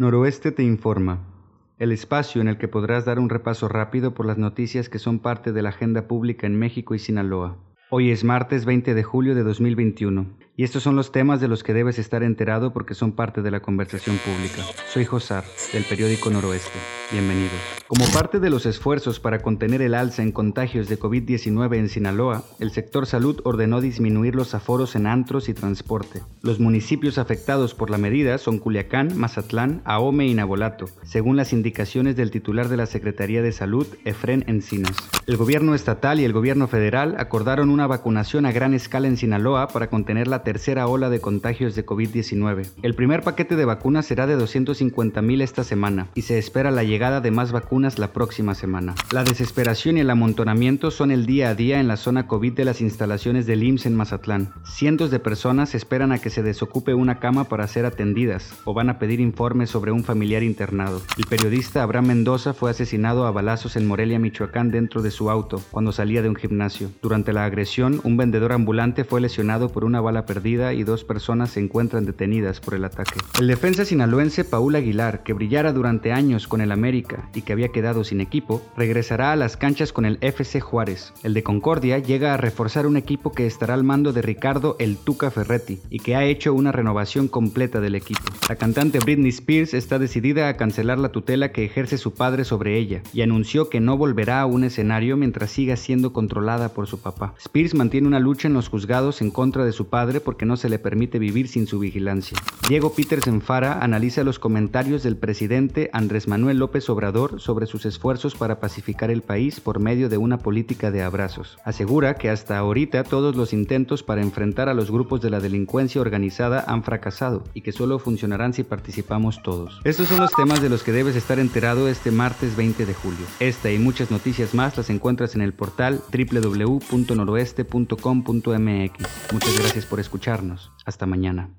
Noroeste te informa, el espacio en el que podrás dar un repaso rápido por las noticias que son parte de la agenda pública en México y Sinaloa. Hoy es martes 20 de julio de 2021 y estos son los temas de los que debes estar enterado porque son parte de la conversación pública. Soy Josar, del periódico Noroeste. Bienvenidos. Como parte de los esfuerzos para contener el alza en contagios de COVID-19 en Sinaloa, el sector salud ordenó disminuir los aforos en antros y transporte. Los municipios afectados por la medida son Culiacán, Mazatlán, Ahome y Nabolato, según las indicaciones del titular de la Secretaría de Salud, Efren Encinas. El gobierno estatal y el gobierno federal acordaron una vacunación a gran escala en Sinaloa para contener la tercera ola de contagios de COVID-19. El primer paquete de vacunas será de 250 mil esta semana y se espera la llegada llegada de más vacunas la próxima semana. La desesperación y el amontonamiento son el día a día en la zona COVID de las instalaciones del IMSS en Mazatlán. Cientos de personas esperan a que se desocupe una cama para ser atendidas o van a pedir informes sobre un familiar internado. El periodista Abraham Mendoza fue asesinado a balazos en Morelia, Michoacán, dentro de su auto cuando salía de un gimnasio. Durante la agresión, un vendedor ambulante fue lesionado por una bala perdida y dos personas se encuentran detenidas por el ataque. El defensa sinaloense Paul Aguilar, que brillara durante años con el América, y que había quedado sin equipo, regresará a las canchas con el FC Juárez. El de Concordia llega a reforzar un equipo que estará al mando de Ricardo El Tuca Ferretti y que ha hecho una renovación completa del equipo. La cantante Britney Spears está decidida a cancelar la tutela que ejerce su padre sobre ella y anunció que no volverá a un escenario mientras siga siendo controlada por su papá. Spears mantiene una lucha en los juzgados en contra de su padre porque no se le permite vivir sin su vigilancia. Diego Petersen Fara analiza los comentarios del presidente Andrés Manuel López sobre sus esfuerzos para pacificar el país por medio de una política de abrazos. Asegura que hasta ahorita todos los intentos para enfrentar a los grupos de la delincuencia organizada han fracasado y que solo funcionarán si participamos todos. Estos son los temas de los que debes estar enterado este martes 20 de julio. Esta y muchas noticias más las encuentras en el portal www.noroeste.com.mx. Muchas gracias por escucharnos. Hasta mañana.